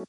Hello,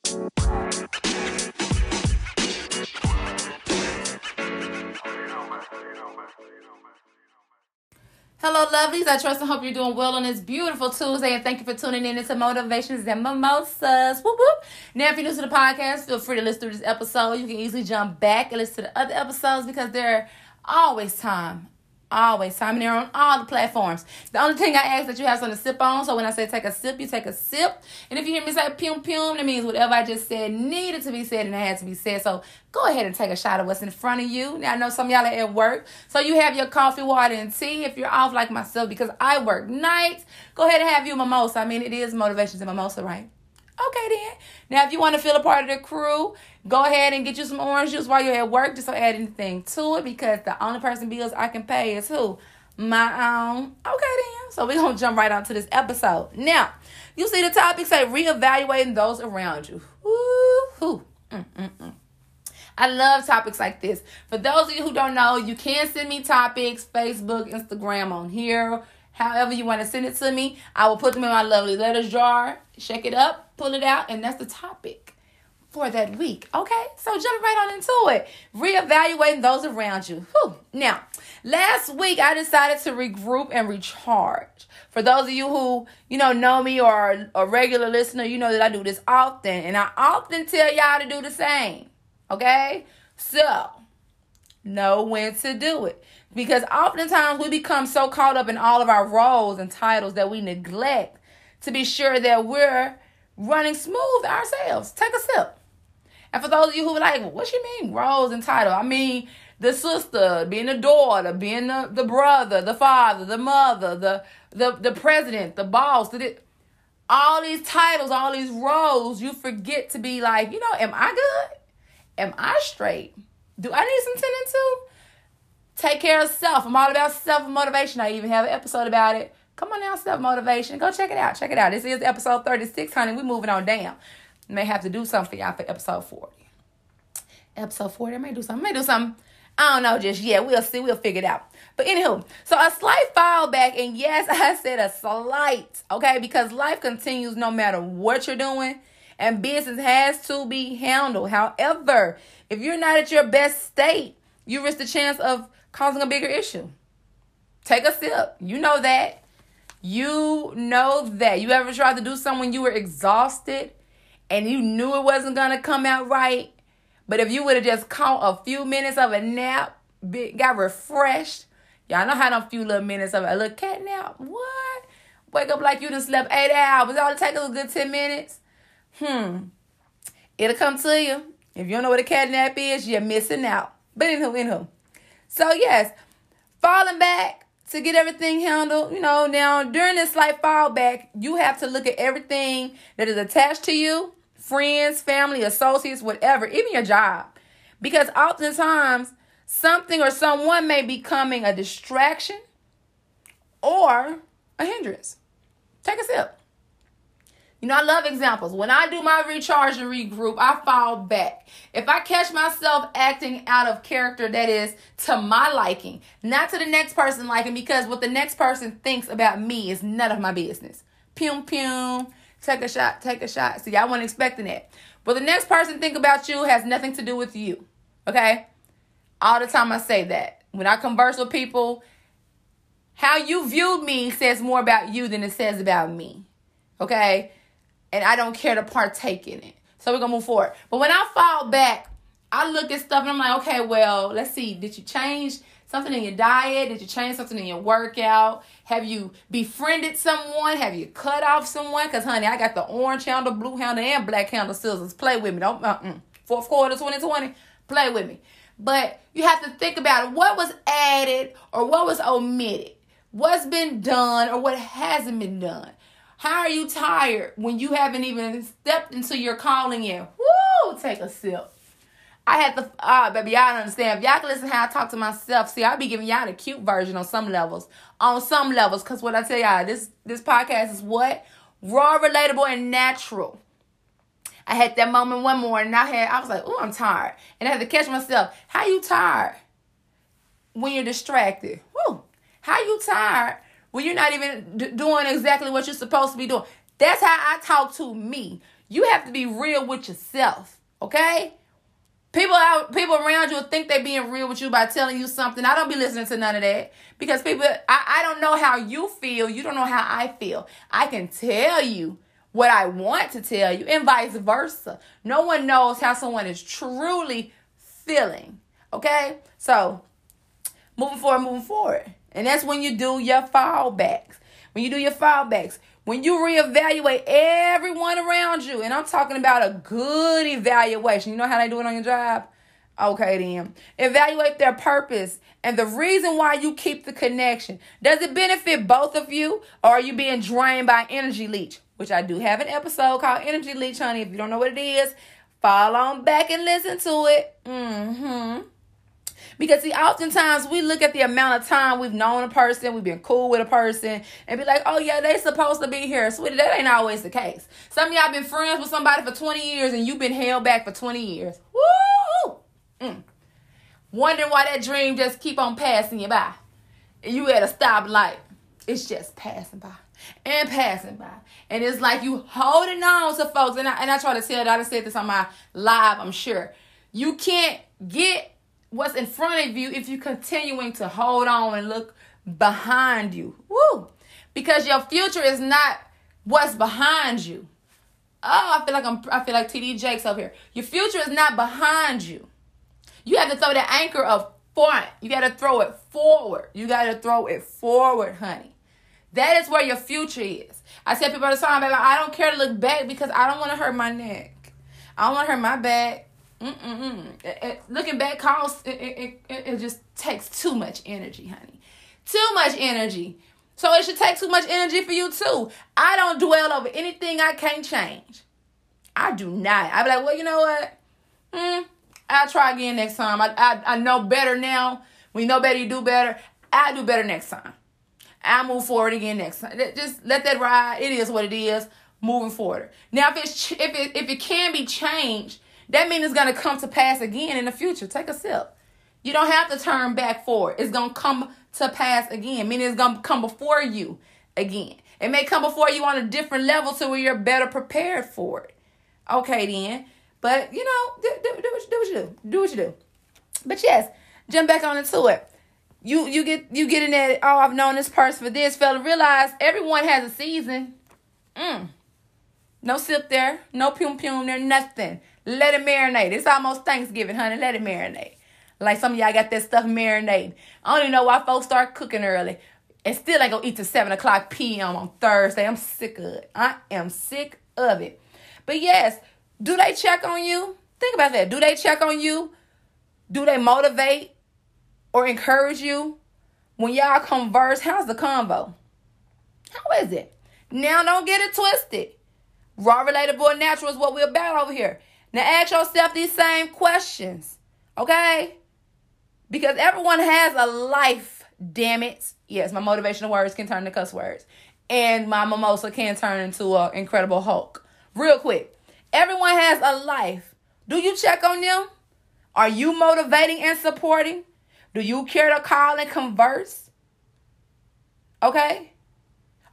lovelies. I trust and hope you're doing well on this beautiful Tuesday, and thank you for tuning in into Motivations and Mimosas. Whoop whoop. Now, if you're new to the podcast, feel free to listen to this episode. You can easily jump back and listen to the other episodes because there are always time Always. Time there on all the platforms. The only thing I ask that you have something to sip on. So when I say take a sip, you take a sip. And if you hear me say pum pum, that means whatever I just said needed to be said and it had to be said. So go ahead and take a shot of what's in front of you. Now I know some y'all are at work. So you have your coffee, water, and tea. If you're off like myself because I work nights, go ahead and have you mimosa. I mean it is motivations and mimosa, right? Okay then. Now if you want to feel a part of the crew, go ahead and get you some orange juice while you're at work. Just don't add anything to it because the only person bills I can pay is who? My own. Okay then. So we're gonna jump right on to this episode. Now, you see the topic say reevaluating those around you. Mm-mm-mm. I love topics like this. For those of you who don't know, you can send me topics, Facebook, Instagram on here. However you want to send it to me, I will put them in my lovely letters jar, shake it up, pull it out, and that's the topic for that week. Okay, so jump right on into it. Reevaluating those around you. Whew. Now, last week I decided to regroup and recharge. For those of you who you know know me or are a regular listener, you know that I do this often, and I often tell y'all to do the same. Okay, so know when to do it because oftentimes we become so caught up in all of our roles and titles that we neglect to be sure that we're running smooth ourselves. Take a sip. And for those of you who are like, what you mean roles and title? I mean the sister, being the daughter, being the, the brother, the father, the mother, the the the president, the boss, the, all these titles, all these roles, you forget to be like, you know, am I good? Am I straight? Do I need some tending to? Take care of self. I'm all about self motivation. I even have an episode about it. Come on now, self motivation. Go check it out. Check it out. This is episode 36, honey. We're moving on down. May have to do something for y'all for episode 40. Episode 40, I may do something. I may do something. I don't know just yet. We'll see. We'll figure it out. But anywho, so a slight fall back, and yes, I said a slight, okay, because life continues no matter what you're doing, and business has to be handled. However, if you're not at your best state, you risk the chance of causing a bigger issue. Take a sip. You know that. You know that. You ever tried to do something you were exhausted and you knew it wasn't going to come out right? But if you would have just caught a few minutes of a nap, got refreshed, y'all know how them few little minutes of a little cat nap. What? Wake up like you just slept eight hours. All it take a good 10 minutes. Hmm. It'll come to you. If you don't know what a cat nap is, you're missing out. But anywho, anywho. So yes, falling back to get everything handled. You know, now during this slight fall back, you have to look at everything that is attached to you, friends, family, associates, whatever, even your job. Because oftentimes something or someone may be becoming a distraction or a hindrance. Take a sip. You know, I love examples. When I do my recharge and regroup, I fall back. If I catch myself acting out of character that is to my liking, not to the next person liking, because what the next person thinks about me is none of my business. Pum pum. Take a shot, take a shot. See, I wasn't expecting that. But the next person think about you has nothing to do with you. Okay? All the time I say that. When I converse with people, how you viewed me says more about you than it says about me. Okay? And I don't care to partake in it. So we're gonna move forward. But when I fall back, I look at stuff and I'm like, okay, well, let's see. Did you change something in your diet? Did you change something in your workout? Have you befriended someone? Have you cut off someone? Cause honey, I got the orange handle, blue handle, and black handle scissors. Play with me. Don't uh-uh. fourth quarter 2020. Play with me. But you have to think about what was added or what was omitted. What's been done or what hasn't been done. How are you tired when you haven't even stepped into your calling yet? Woo! Take a sip. I had to, ah, uh, baby, y'all understand. If y'all can listen how I talk to myself, see, I be giving y'all the cute version on some levels. On some levels, because what I tell y'all, this this podcast is what? Raw, relatable, and natural. I had that moment one morning, I had, I was like, oh, I'm tired. And I had to catch myself. How you tired? When you're distracted. Woo. How you tired when you're not even d- doing exactly what you're supposed to be doing. That's how I talk to me. You have to be real with yourself, okay? People out, people around you think they're being real with you by telling you something. I don't be listening to none of that because people, I, I don't know how you feel. You don't know how I feel. I can tell you what I want to tell you, and vice versa. No one knows how someone is truly feeling. Okay, so moving forward, moving forward, and that's when you do your fallbacks. When you do your fallbacks, when you reevaluate everyone around you, and I'm talking about a good evaluation. You know how they do it on your job? Okay, then. Evaluate their purpose and the reason why you keep the connection. Does it benefit both of you, or are you being drained by energy leech? Which I do have an episode called Energy Leech, honey. If you don't know what it is, fall on back and listen to it. Mm-hmm. Because see, oftentimes we look at the amount of time we've known a person, we've been cool with a person, and be like, oh yeah, they supposed to be here. Sweetie, that ain't always the case. Some of y'all been friends with somebody for 20 years and you've been held back for 20 years. Woo! Mm. Wondering why that dream just keep on passing you by. And you at a stoplight. It's just passing by and passing by. And it's like you holding on to folks. And I, and I try to tell that. I said this on my live, I'm sure. You can't get what's in front of you if you're continuing to hold on and look behind you. Woo! Because your future is not what's behind you. Oh, I feel like I'm I feel like TD Jakes up here. Your future is not behind you. You have to throw the anchor of front. You got to throw it forward. You got to throw it forward, honey. That is where your future is. I tell people all the time, baby, I don't care to look back because I don't want to hurt my neck. I don't want to hurt my back. Mm-mm-mm. It, it, looking back costs it, it, it, it just takes too much energy, honey. Too much energy. So it should take too much energy for you too. I don't dwell over anything I can't change. I do not. I be like, well, you know what? Hmm, I'll try again next time. I, I I know better now. We know better, you do better. I'll do better next time. I'll move forward again next time. Just let that ride. It is what it is. Moving forward. Now, if it's if it if it can be changed, that means it's gonna come to pass again in the future. Take a sip. You don't have to turn back forward. It's gonna come to pass again. Meaning it's gonna come before you again. It may come before you on a different level to where you're better prepared for it. Okay, then. But you know, do, do, do, what, do what you do. Do what you do. But yes, jump back on into it. You you get you get in that, oh, I've known this person for this, fella. Realize everyone has a season. Mm. No sip there, no pum pum there, nothing. Let it marinate. It's almost Thanksgiving, honey. Let it marinate. Like some of y'all got that stuff marinating. I don't even know why folks start cooking early and still ain't gonna eat till 7 o'clock p.m. on Thursday. I'm sick of it. I am sick of it. But yes, do they check on you? Think about that. Do they check on you? Do they motivate or encourage you? When y'all converse, how's the convo? How is it? Now don't get it twisted. Raw, relatable, and natural is what we're about over here. Now ask yourself these same questions, okay? Because everyone has a life, damn it. Yes, my motivational words can turn to cuss words. And my mimosa can turn into an incredible Hulk. Real quick. Everyone has a life. Do you check on them? Are you motivating and supporting? Do you care to call and converse? Okay?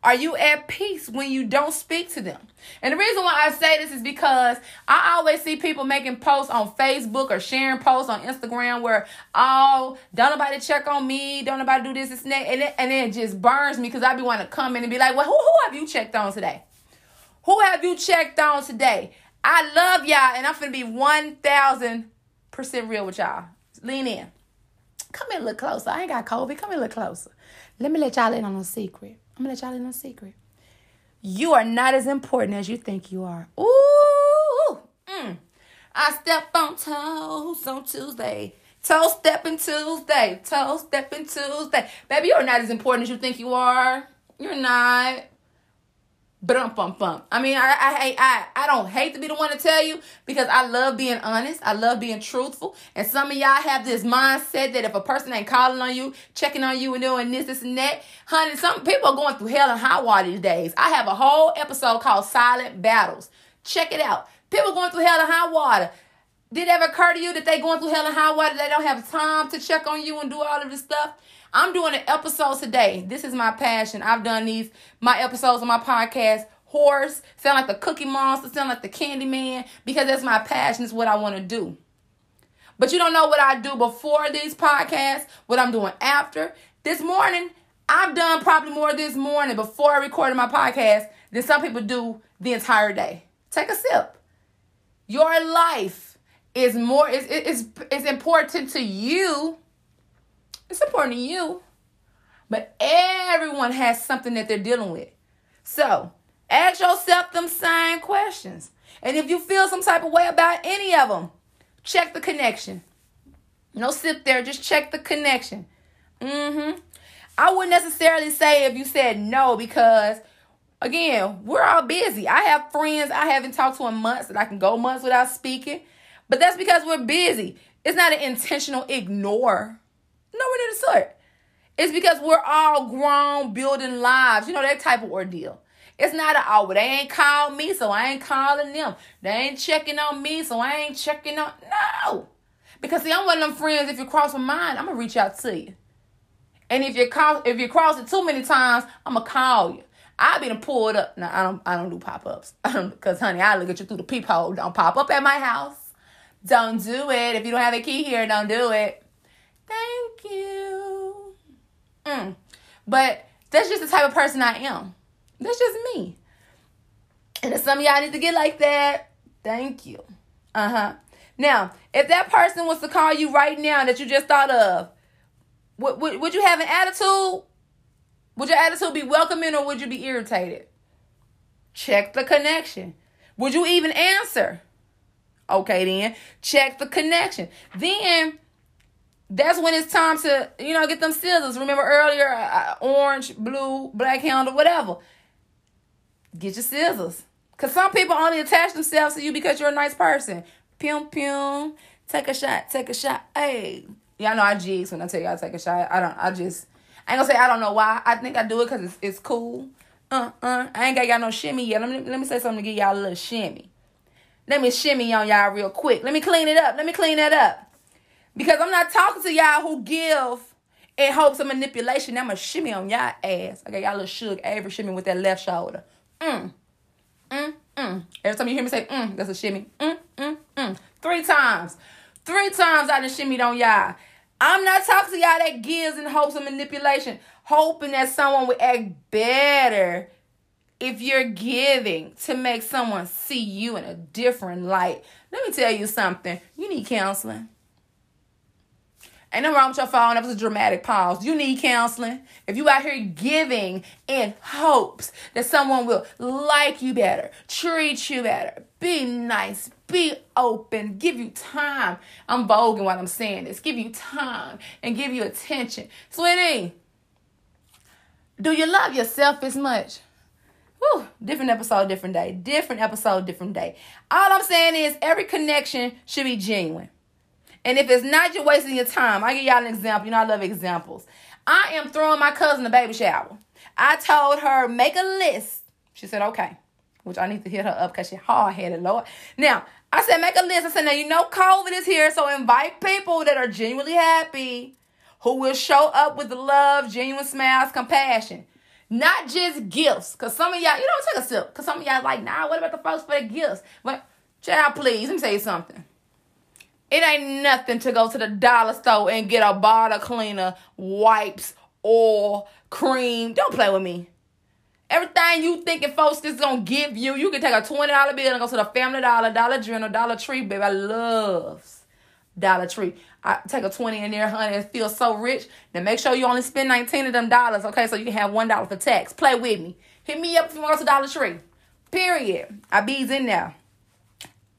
Are you at peace when you don't speak to them? And the reason why I say this is because I always see people making posts on Facebook or sharing posts on Instagram where, oh, don't nobody check on me, don't nobody do this, this, and that. And, it, and it just burns me because I be wanting to come in and be like, well, who, who have you checked on today? Who have you checked on today? I love y'all and I'm to be 1000% real with y'all. Lean in. Come in a little closer. I ain't got COVID. Come in a little closer. Let me let y'all in on a secret. I'm gonna let y'all in on a secret. You are not as important as you think you are. Ooh, mm. I step on toes on Tuesday. Toe stepping Tuesday. Toe stepping Tuesday. Baby, you're not as important as you think you are. You're not. Bum bum bum. I mean, I, I I I don't hate to be the one to tell you because I love being honest. I love being truthful. And some of y'all have this mindset that if a person ain't calling on you, checking on you, and doing this, this, and that, honey, some people are going through hell and high water these days. I have a whole episode called Silent Battles. Check it out. People going through hell and high water. Did it ever occur to you that they going through hell and high water? They don't have time to check on you and do all of this stuff. I'm doing an episode today. This is my passion. I've done these my episodes on my podcast hoarse, sound like the cookie monster, sound like the candy man, because that's my passion, it's what I want to do. But you don't know what I do before these podcasts, what I'm doing after. This morning, I've done probably more this morning before I recorded my podcast than some people do the entire day. Take a sip. Your life is more is is is important to you. It's important to you. But everyone has something that they're dealing with. So ask yourself them same questions. And if you feel some type of way about any of them, check the connection. No sit there, just check the connection. Mm-hmm. I wouldn't necessarily say if you said no because again, we're all busy. I have friends I haven't talked to in months that I can go months without speaking. But that's because we're busy. It's not an intentional ignore. No, we're not a sort. It's because we're all grown, building lives. You know, that type of ordeal. It's not a, oh, they ain't called me, so I ain't calling them. They ain't checking on me, so I ain't checking on. No. Because see, I'm one of them friends, if you cross my mind, I'm to reach out to you. And if you call, if you cross it too many times, I'm to call you. I've been pulled up. No, I don't I don't do pop ups. Cause honey, I look at you through the peephole. Don't pop up at my house. Don't do it. If you don't have a key here, don't do it. Thank you. Mm. But that's just the type of person I am. That's just me. And if some of y'all need to get like that, thank you. Uh huh. Now, if that person was to call you right now that you just thought of, would, would, would you have an attitude? Would your attitude be welcoming or would you be irritated? Check the connection. Would you even answer? Okay, then check the connection. Then that's when it's time to, you know, get them scissors. Remember earlier, uh, uh orange, blue, black handle, whatever. Get your scissors. Because some people only attach themselves to you because you're a nice person. Pum, pum. Take a shot, take a shot. Hey. Y'all know I jigs when I tell y'all take a shot. I don't, I just, I ain't gonna say I don't know why. I think I do it because it's, it's cool. Uh, uh. I ain't got y'all no shimmy yet. Let me, let me say something to give y'all a little shimmy. Let me shimmy on y'all real quick. Let me clean it up. Let me clean that up. Because I'm not talking to y'all who give in hopes of manipulation. I'm to shimmy on y'all ass. Okay, y'all little Shug Avery shimmy with that left shoulder. Mm. Mm, mm. Every time you hear me say, mm, that's a shimmy. Mm, mm, mm. Three times. Three times I done shimmied on y'all. I'm not talking to y'all that gives in hopes of manipulation, hoping that someone will act better if you're giving to make someone see you in a different light, let me tell you something. You need counseling. Ain't nothing wrong with your phone. That was a dramatic pause. You need counseling. If you out here giving in hopes that someone will like you better, treat you better, be nice, be open, give you time. I'm voguing while I'm saying this. Give you time and give you attention. Sweetie, do you love yourself as much? Whew, different episode, different day. Different episode, different day. All I'm saying is every connection should be genuine. And if it's not, you're wasting your time. I'll give y'all an example. You know, I love examples. I am throwing my cousin a baby shower. I told her, make a list. She said, okay. Which I need to hit her up because she's hard headed, Lord. Now, I said, make a list. I said, now you know COVID is here, so invite people that are genuinely happy, who will show up with love, genuine smiles, compassion. Not just gifts. Cause some of y'all, you don't take a sip. Cause some of y'all like, nah, what about the folks for the gifts? But child, please, let me tell you something. It ain't nothing to go to the dollar store and get a bottle cleaner, wipes, oil, cream. Don't play with me. Everything you thinking folks is gonna give you, you can take a $20 bill and go to the Family Dollar, Dollar General, Dollar Tree, baby. I loves Dollar Tree. I take a 20 in there, honey, and feel so rich. Then make sure you only spend 19 of them dollars, okay? So you can have one dollar for tax. Play with me. Hit me up if you want to Dollar Tree. Period. I bees in there.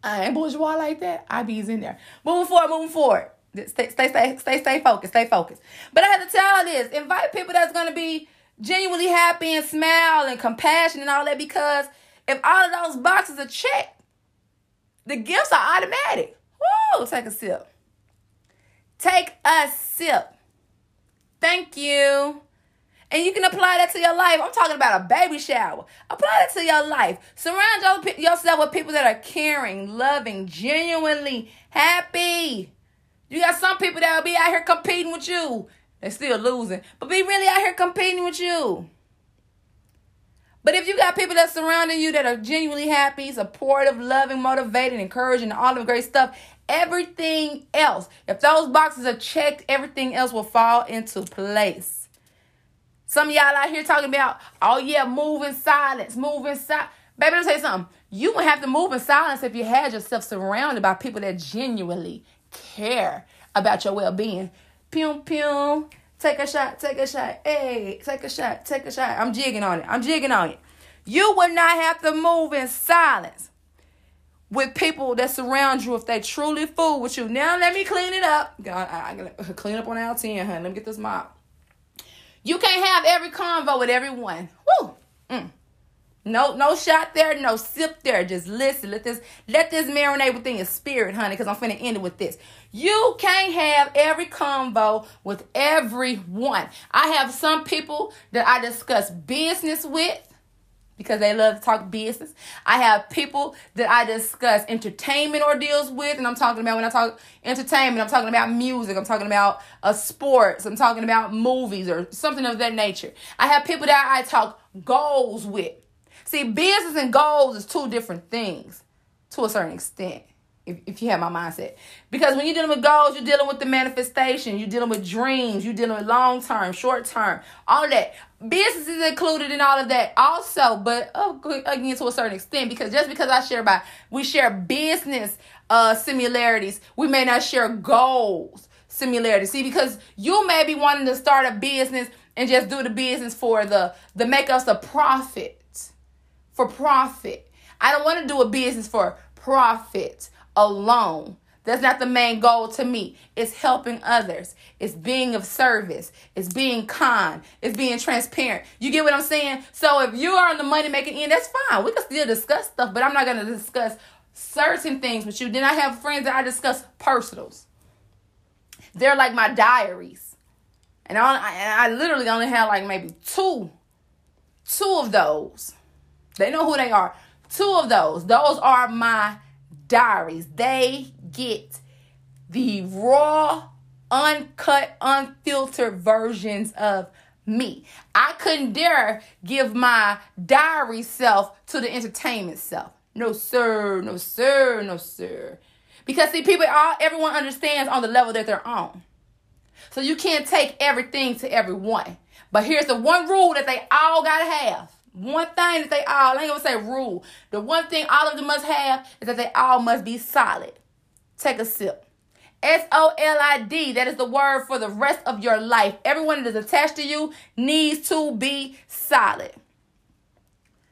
I ain't bourgeois like that. I bees in there. Moving forward, moving forward. Stay, stay, stay, stay, stay focused, stay focused. But I have to tell this: invite people that's gonna be genuinely happy and smile and compassion and all that. Because if all of those boxes are checked, the gifts are automatic. Woo! Take a sip. Take a sip. Thank you. And you can apply that to your life. I'm talking about a baby shower. Apply that to your life. Surround yourself with people that are caring, loving, genuinely happy. You got some people that will be out here competing with you. They're still losing, but be really out here competing with you. But if you got people that surrounding you that are genuinely happy, supportive, loving, motivated, encouraging, all the great stuff, everything else, if those boxes are checked, everything else will fall into place. Some y'all out here talking about, oh yeah, move in silence, move in silence. Baby, let me tell you something. You would have to move in silence if you had yourself surrounded by people that genuinely care about your well-being. Pum pum. Take a shot, take a shot. Hey, take a shot, take a shot. I'm jigging on it. I'm jigging on it. You would not have to move in silence with people that surround you if they truly fool with you. Now let me clean it up. God, I, I clean up on L 10, honey. Let me get this mop. You can't have every convo with everyone. Woo. Mm. No, no shot there, no sip there. Just listen. Let this let this marinate within your spirit, honey, because I'm finna end it with this. You can't have every convo with everyone. I have some people that I discuss business with because they love to talk business. I have people that I discuss entertainment ordeals with, and I'm talking about when I talk entertainment, I'm talking about music, I'm talking about uh, sports, I'm talking about movies or something of that nature. I have people that I talk goals with. See, business and goals is two different things to a certain extent. If, if you have my mindset. Because when you're dealing with goals, you're dealing with the manifestation, you're dealing with dreams, you're dealing with long term, short term, all of that. Business is included in all of that also, but uh, again to a certain extent, because just because I share by we share business uh similarities, we may not share goals similarities. See, because you may be wanting to start a business and just do the business for the the make us a profit for profit. I don't want to do a business for profit alone. That's not the main goal to me. It's helping others. It's being of service. It's being kind. It's being transparent. You get what I'm saying? So if you are on the money making end, that's fine. We can still discuss stuff, but I'm not going to discuss certain things with you. Then I have friends that I discuss personals. They're like my diaries. And I, I literally only have like maybe two, two of those they know who they are. Two of those. Those are my diaries. They get the raw, uncut, unfiltered versions of me. I couldn't dare give my diary self to the entertainment self. No, sir. No, sir. No, sir. Because see, people, all everyone understands on the level that they're on. So you can't take everything to everyone. But here's the one rule that they all gotta have. One thing that they all, I ain't gonna say rule. The one thing all of them must have is that they all must be solid. Take a sip. S O L I D, that is the word for the rest of your life. Everyone that is attached to you needs to be solid.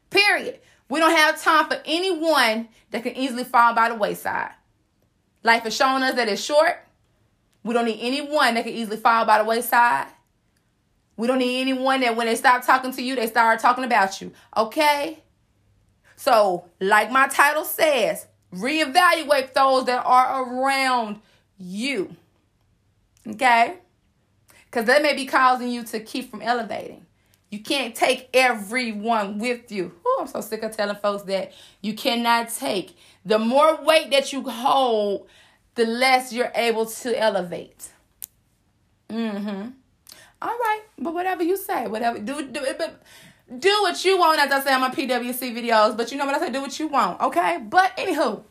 Period. We don't have time for anyone that can easily fall by the wayside. Life has shown us that it's short. We don't need anyone that can easily fall by the wayside. We don't need anyone that when they stop talking to you, they start talking about you. Okay? So, like my title says, reevaluate those that are around you. Okay? Because they may be causing you to keep from elevating. You can't take everyone with you. Oh, I'm so sick of telling folks that you cannot take. The more weight that you hold, the less you're able to elevate. Mm-hmm all right, but whatever you say, whatever do do it, but do what you want. As I say on my PWC videos, but you know what I say, do what you want, okay? But anywho,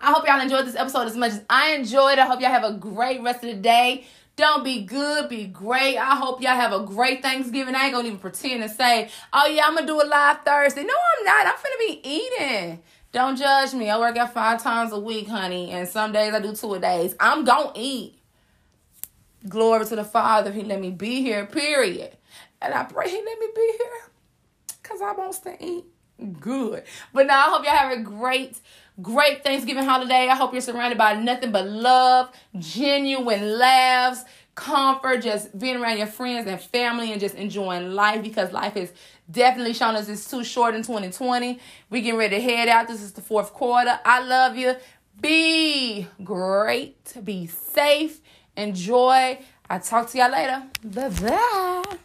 I hope y'all enjoyed this episode as much as I enjoyed. I hope y'all have a great rest of the day. Don't be good, be great. I hope y'all have a great Thanksgiving. I ain't gonna even pretend to say, oh yeah, I'm gonna do a live Thursday. No, I'm not. I'm gonna be eating. Don't judge me. I work out five times a week, honey, and some days I do two a days. I'm gonna eat. Glory to the Father. He let me be here, period. And I pray he let me be here because I want to eat good. But now I hope y'all have a great, great Thanksgiving holiday. I hope you're surrounded by nothing but love, genuine laughs, comfort, just being around your friends and family and just enjoying life because life is definitely showing us it's too short in 2020. We getting ready to head out. This is the fourth quarter. I love you. Be great. Be safe Enjoy. I'll talk to y'all later. Bye bye.